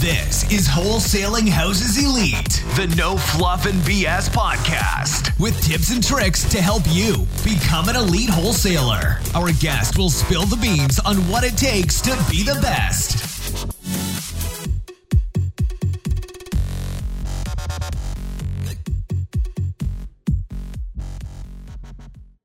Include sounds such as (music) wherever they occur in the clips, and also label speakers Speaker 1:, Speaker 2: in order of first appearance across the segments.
Speaker 1: This is Wholesaling Houses Elite, the no fluff and BS podcast with tips and tricks to help you become an elite wholesaler. Our guest will spill the beans on what it takes to be the best.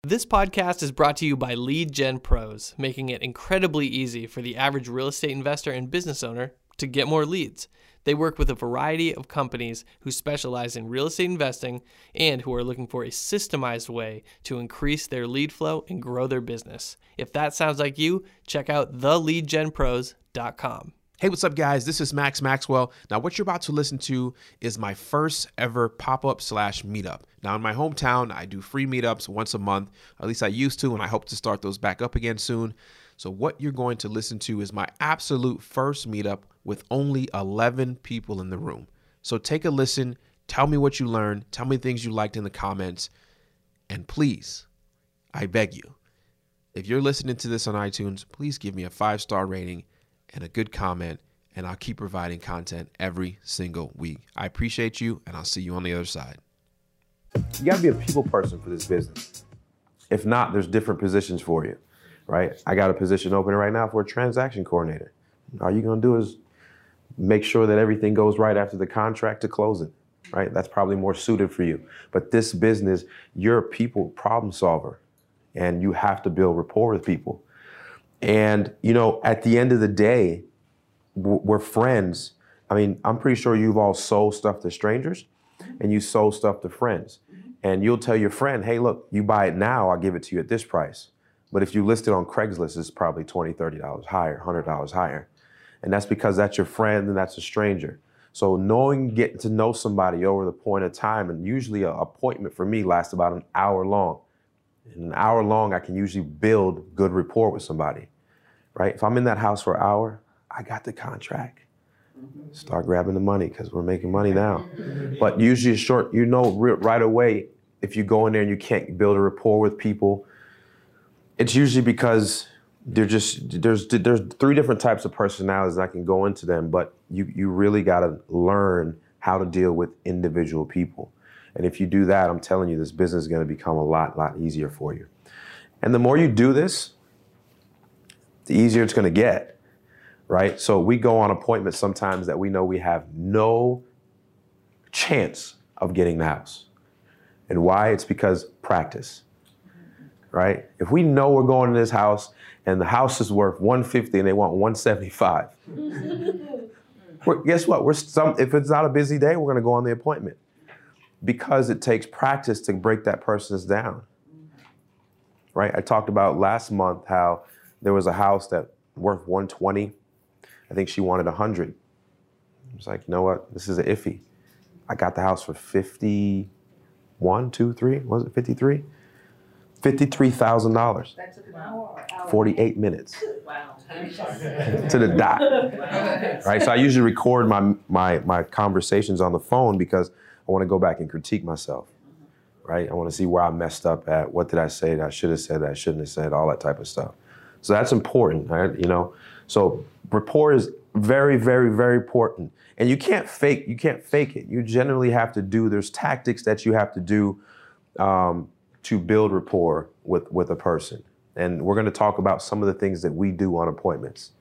Speaker 2: This podcast is brought to you by Lead Gen Pros, making it incredibly easy for the average real estate investor and business owner to get more leads. They work with a variety of companies who specialize in real estate investing and who are looking for a systemized way to increase their lead flow and grow their business. If that sounds like you, check out theleadgenpros.com.
Speaker 3: Hey, what's up, guys? This is Max Maxwell. Now, what you're about to listen to is my first ever pop up slash meetup. Now, in my hometown, I do free meetups once a month. At least I used to, and I hope to start those back up again soon. So, what you're going to listen to is my absolute first meetup with only 11 people in the room. So, take a listen. Tell me what you learned. Tell me things you liked in the comments. And please, I beg you, if you're listening to this on iTunes, please give me a five star rating and a good comment, and I'll keep providing content every single week. I appreciate you, and I'll see you on the other side.
Speaker 4: You got to be a people person for this business. If not, there's different positions for you, right? I got a position open right now for a transaction coordinator. All you're going to do is make sure that everything goes right after the contract to closing, right? That's probably more suited for you. But this business, you're a people problem solver, and you have to build rapport with people. And, you know, at the end of the day, we're friends. I mean, I'm pretty sure you've all sold stuff to strangers and you sold stuff to friends. And you'll tell your friend, hey, look, you buy it now, I'll give it to you at this price. But if you list it on Craigslist, it's probably $20, $30 higher, $100 higher. And that's because that's your friend and that's a stranger. So knowing, getting to know somebody over the point of time, and usually an appointment for me lasts about an hour long. In an hour long, I can usually build good rapport with somebody, right? If I'm in that house for an hour, I got the contract. Start grabbing the money because we're making money now. But usually, short, you know, right away, if you go in there and you can't build a rapport with people, it's usually because they're just there's there's three different types of personalities. I can go into them, but you you really got to learn how to deal with individual people. And if you do that, I'm telling you, this business is going to become a lot, lot easier for you. And the more you do this, the easier it's going to get, right? So we go on appointments sometimes that we know we have no chance of getting the house. And why? It's because practice, right? If we know we're going to this house and the house is worth 150 and they want 175, (laughs) guess what? We're some, if it's not a busy day, we're going to go on the appointment because it takes practice to break that person's down. Right? I talked about last month how there was a house that worth 120. I think she wanted 100. I was like, you know what? This is an iffy. I got the house for 51, 2, 3, was it 53? $53,000.
Speaker 5: That took an hour.
Speaker 4: 48 minutes
Speaker 5: Wow. (laughs)
Speaker 4: to the dot. Right? So I usually record my, my, my conversations on the phone because I want to go back and critique myself. Right? I want to see where I messed up at. What did I say that I should have said that I shouldn't have said, all that type of stuff. So that's important, right? You know. So rapport is very, very, very important. And you can't fake, you can't fake it. You generally have to do, there's tactics that you have to do um, to build rapport with, with a person. And we're going to talk about some of the things that we do on appointments.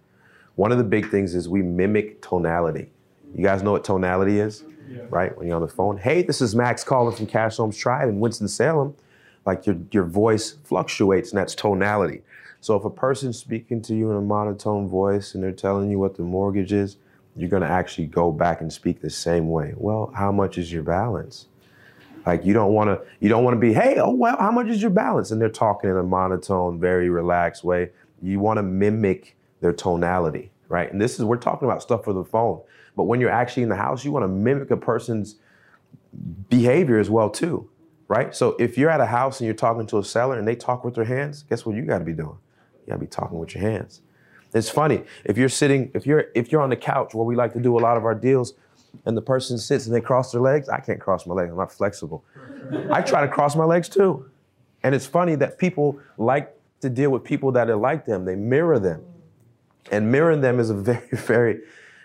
Speaker 4: One of the big things is we mimic tonality. You guys know what tonality is? right? When you're on the phone, hey, this is Max calling from Cash Homes Tribe in Winston-Salem. Like your, your voice fluctuates and that's tonality. So if a person's speaking to you in a monotone voice and they're telling you what the mortgage is, you're gonna actually go back and speak the same way. Well, how much is your balance? Like you don't wanna you don't wanna be, hey, oh well, how much is your balance? And they're talking in a monotone, very relaxed way. You wanna mimic their tonality, right? And this is we're talking about stuff for the phone. But when you're actually in the house, you want to mimic a person's behavior as well too, right? So if you're at a house and you're talking to a seller and they talk with their hands, guess what you got to be doing? You got to be talking with your hands. It's funny if you're sitting, if you're if you're on the couch where we like to do a lot of our deals, and the person sits and they cross their legs. I can't cross my legs. I'm not flexible. I try to cross my legs too, and it's funny that people like to deal with people that are like them. They mirror them, and mirroring them is a (laughs) very, very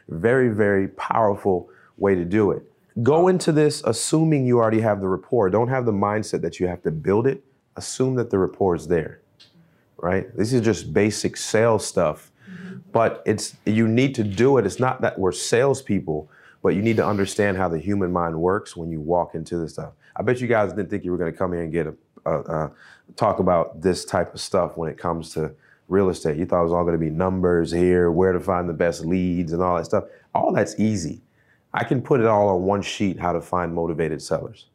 Speaker 4: Very, very powerful way to do it. Go into this assuming you already have the rapport. Don't have the mindset that you have to build it. Assume that the rapport is there, right? This is just basic sales stuff, but it's you need to do it. It's not that we're salespeople, but you need to understand how the human mind works when you walk into this stuff. I bet you guys didn't think you were going to come here and get a, a, a talk about this type of stuff when it comes to real estate. You thought it was all going to be numbers here, where to find the best leads, and all that stuff. All that's easy. I can put it all on one sheet how to find motivated sellers.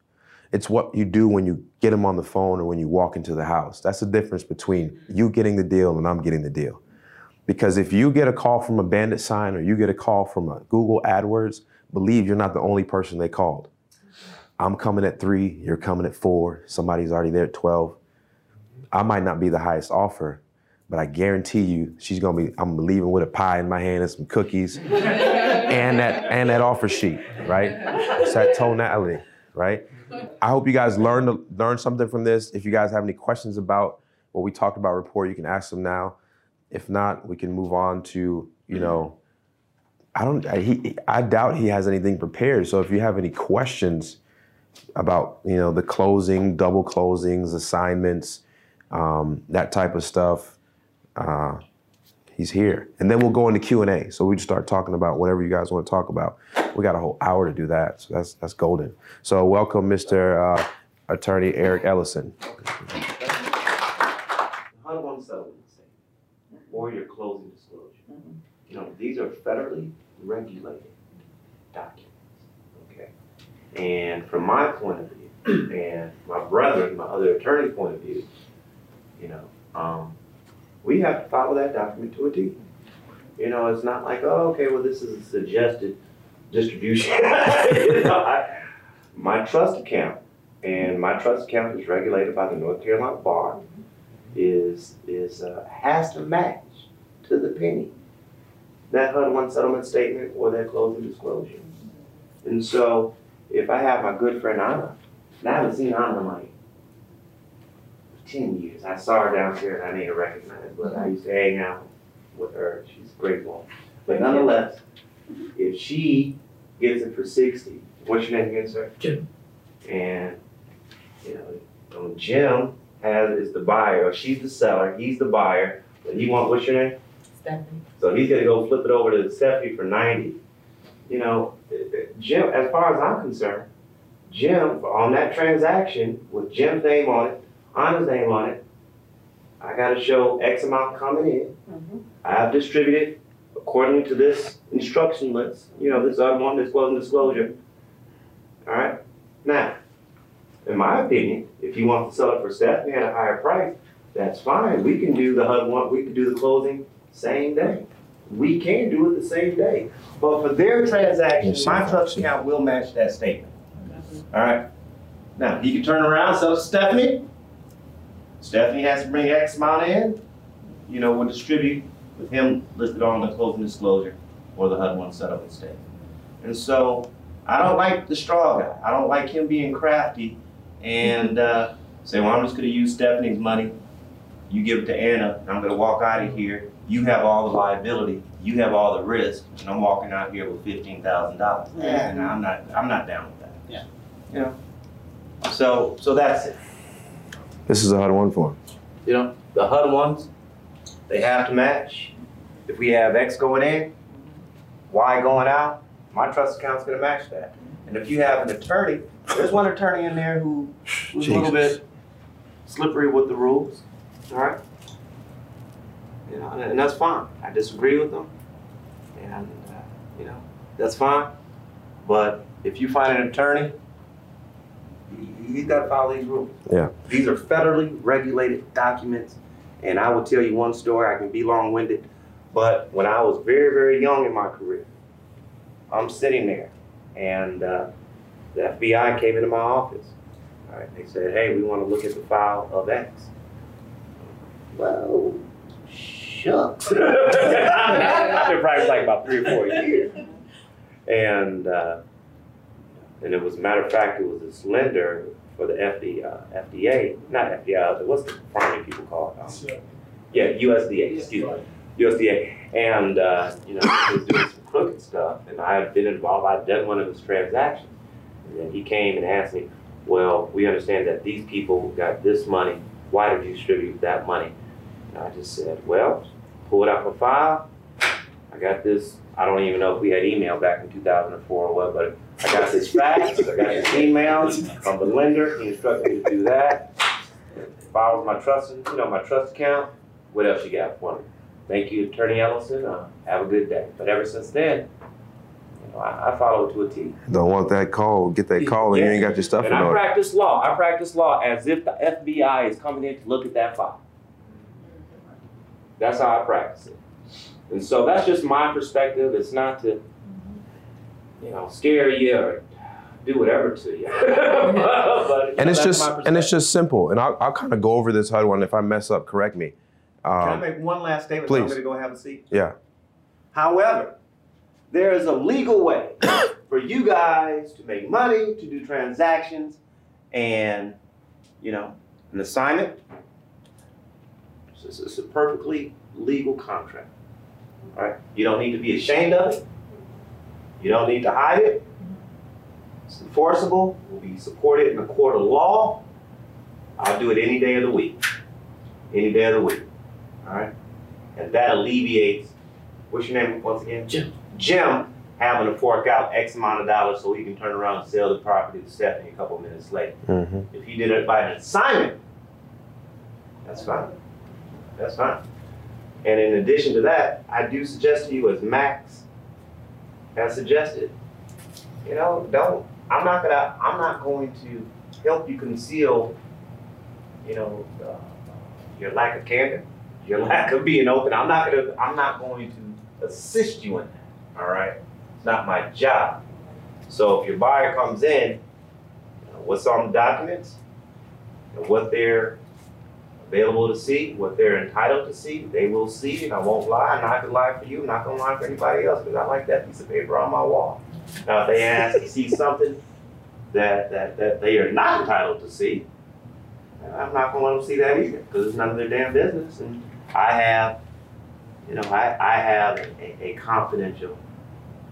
Speaker 4: It's what you do when you get them on the phone or when you walk into the house. That's the difference between you getting the deal and I'm getting the deal. Because if you get a call from a bandit sign or you get a call from a Google AdWords, believe you're not the only person they called. I'm coming at three, you're coming at four, somebody's already there at 12. I might not be the highest offer, but I guarantee you she's gonna be, I'm leaving with a pie in my hand and some cookies (laughs) and that and that offer sheet, right? It's that tonality, right? I hope you guys learned learn something from this. If you guys have any questions about what we talked about report, you can ask them now. If not, we can move on to, you know, I don't I, he I doubt he has anything prepared. So if you have any questions about, you know, the closing, double closings, assignments, um, that type of stuff, uh, he's here. And then we'll go into Q&A. So we just start talking about whatever you guys want to talk about. We got a whole hour to do that. So that's that's golden. So welcome Mr. Uh, Attorney Eric Ellison.
Speaker 5: HUD one settlement or your closing disclosure. You know, these are federally regulated documents, okay? And from my point of view, (clears throat) and my brother, my other attorney point of view, you know, um, we have to follow that document to a T. You know, it's not like, oh, okay, well, this is a suggested distribution. (laughs) You know, I- My trust account, and my trust account is regulated by the North Carolina Bar, is, is, uh, has to match to the penny that HUD one settlement statement or that closing disclosure. And so, if I have my good friend Anna, and I haven't seen Anna in like ten years. I saw her downstairs. I need to recognize, but I used to hang out with her. She's a great woman. But nonetheless, if she gets it for sixty, what's your name again, sir?
Speaker 6: Jim.
Speaker 5: And you know, Jim has is the buyer, or she's the seller. He's the buyer. But he want what's your name?
Speaker 6: Stephanie.
Speaker 5: So he's gonna go flip it over to Stephanie for ninety. You know, Jim, as far as I'm concerned, Jim, on that transaction with Jim's name on it, Anna's name on it, I gotta show X amount coming in. Mm-hmm. I have distributed according to this instruction list, you know, this other one, disclosure, disclosure. Alright, now, in my opinion, if you want to sell it for Stephanie at a higher price, that's fine, we can do the HUD one, we can do the closing same day. We can do it the same day, but for their transaction, my trust account will match that statement. Alright, now, he can turn around, it Stephanie. Stephanie has to bring X amount in, you know, we'll distribute with him listed on the closing disclosure or the HUD one settlement statement. And so, I don't like the straw guy, I don't like him being crafty and, uh, say, well, I'm just gonna use Stephanie's money, you give it to Anna, and I'm gonna walk out of here, you have all the liability, you have all the risk, and I'm walking out here with fifteen thousand dollars. And I'm not, I'm not down with that.
Speaker 6: Yeah.
Speaker 5: You know? So, so that's it.
Speaker 4: This is a HUD one form.
Speaker 5: You know, the HUD ones, they have to match. If we have X going in, Y going out, my trust account's gonna match that. And if you have an attorney, there's one attorney in there who, who's a little bit slippery with the rules, all right? You know, and, that's fine. I disagree with them, and uh, you know, that's fine. But if you find an attorney, you, you got to follow these rules.
Speaker 4: Yeah.
Speaker 5: These are federally regulated documents, and I will tell you one story. I can be long-winded, but when I was very, very young in my career, I'm sitting there, and uh, the FBI came into my office. All right, they said, "Hey, we want to look at the file of X." Well, shucks. I've been probably like about three or four years, and uh, and it was a matter of fact, it was this lender for the FD, uh, FDA, not FDA. What's the farming people call it? Um, yeah, USDA. Excuse me, USDA, and uh, you know, he was doing some crooked stuff. and I had been involved. I'd done one of his transactions, and then he came and asked me, "Well, we understand that these people got this money. Why did you distribute that money?" And I just said, "Well, pull it out my file. I got this. I don't even know if we had email back in 2004 or what, but I got this fax. I got this email from the lender. He instructed me to do that. Follows my trust, you know, my trust account. What else you got for me?" Thank you, Attorney Ellison. Uh, have a good day. But ever since then, you know, I, I follow to a T.
Speaker 4: Don't want that call. Get that call and you ain't got your stuff
Speaker 5: And
Speaker 4: in
Speaker 5: I
Speaker 4: order.
Speaker 5: practice law. I practice law as if the FBI is coming in to look at that file. That's how I practice it. And so that's just my perspective. It's not to, you know, scare you or do whatever to you. (laughs) but, but,
Speaker 4: And it's just and it's just simple. And I'll, I'll kind of go over this HUD one. If I mess up, correct me.
Speaker 5: Can I
Speaker 4: Um,
Speaker 5: make one last statement?
Speaker 4: please.
Speaker 5: I'm going to go have a seat.
Speaker 4: yeah.
Speaker 5: However, there is a legal way (coughs) for you guys to make money, to do transactions, and you know, an assignment. It's, it's a perfectly legal contract. All right? You don't need to be ashamed of it. You don't need to hide it. It's enforceable. Will be supported in a court of law. I'll do it any day of the week. Any day of the week. All right? And that alleviates what's your name once again? Jim. Jim having to fork out X amount of dollars so he can turn around and sell the property to Stephanie a couple minutes later.
Speaker 4: hmm
Speaker 5: If he did it by an assignment, that's fine. That's fine. And in addition to that, I do suggest to you, as Max has suggested, you know, don't. I'm not gonna. I'm not going to help you conceal, you know, uh, your lack of candor, your (laughs) lack of being open. I'm not gonna. I'm not going to assist you in that. All right. It's not my job. So if your buyer comes in, you know, on the documents, and what they're available to see, what they're entitled to see, they will see, and I won't lie. I'm not gonna lie for you. I'm not gonna lie for anybody else because I like that piece of paper on my wall. Now, if they ask to see something that that that they are not entitled to see, I'm not gonna let them see that either because it's none of their damn business. And I have, you know, I I have a, a confidential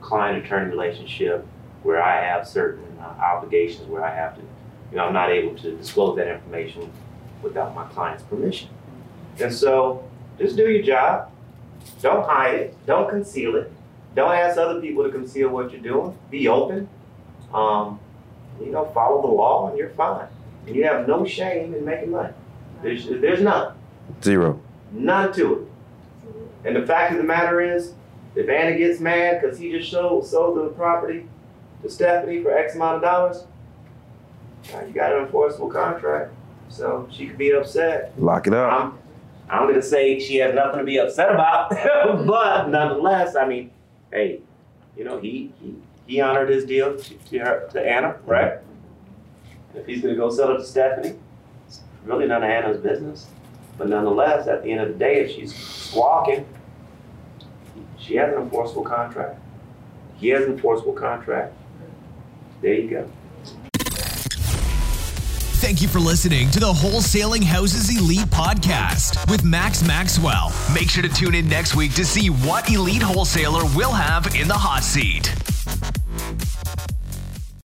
Speaker 5: client-attorney relationship where I have certain uh, obligations where I have to, you know, I'm not able to disclose that information without my client's permission. And so, just do your job. Don't hide it. Don't conceal it. Don't ask other people to conceal what you're doing. Be open. Um, you know, follow the law, and you're fine. And you have no shame in making money. There's, there's none.
Speaker 4: Zero.
Speaker 5: None to it. And the fact of the matter is, if Anna gets mad because he just sold, sold the property to Stephanie for X amount of dollars, you got an enforceable contract. So she could be upset.
Speaker 4: Lock it up.
Speaker 5: I'm, I'm gonna say she has nothing to be upset about, (laughs) but nonetheless, I mean, hey, you know, he he, he honored his deal to, to, her, to Anna, right? And if he's gonna go sell it to Stephanie, it's really none of Anna's business. But nonetheless, at the end of the day, if she's squawking, she has an enforceable contract. He has an enforceable contract. There you go.
Speaker 1: Thank you for listening to the Wholesaling Houses Elite podcast with Max Maxwell. Make sure to tune in next week to see what elite wholesaler will have in the hot seat.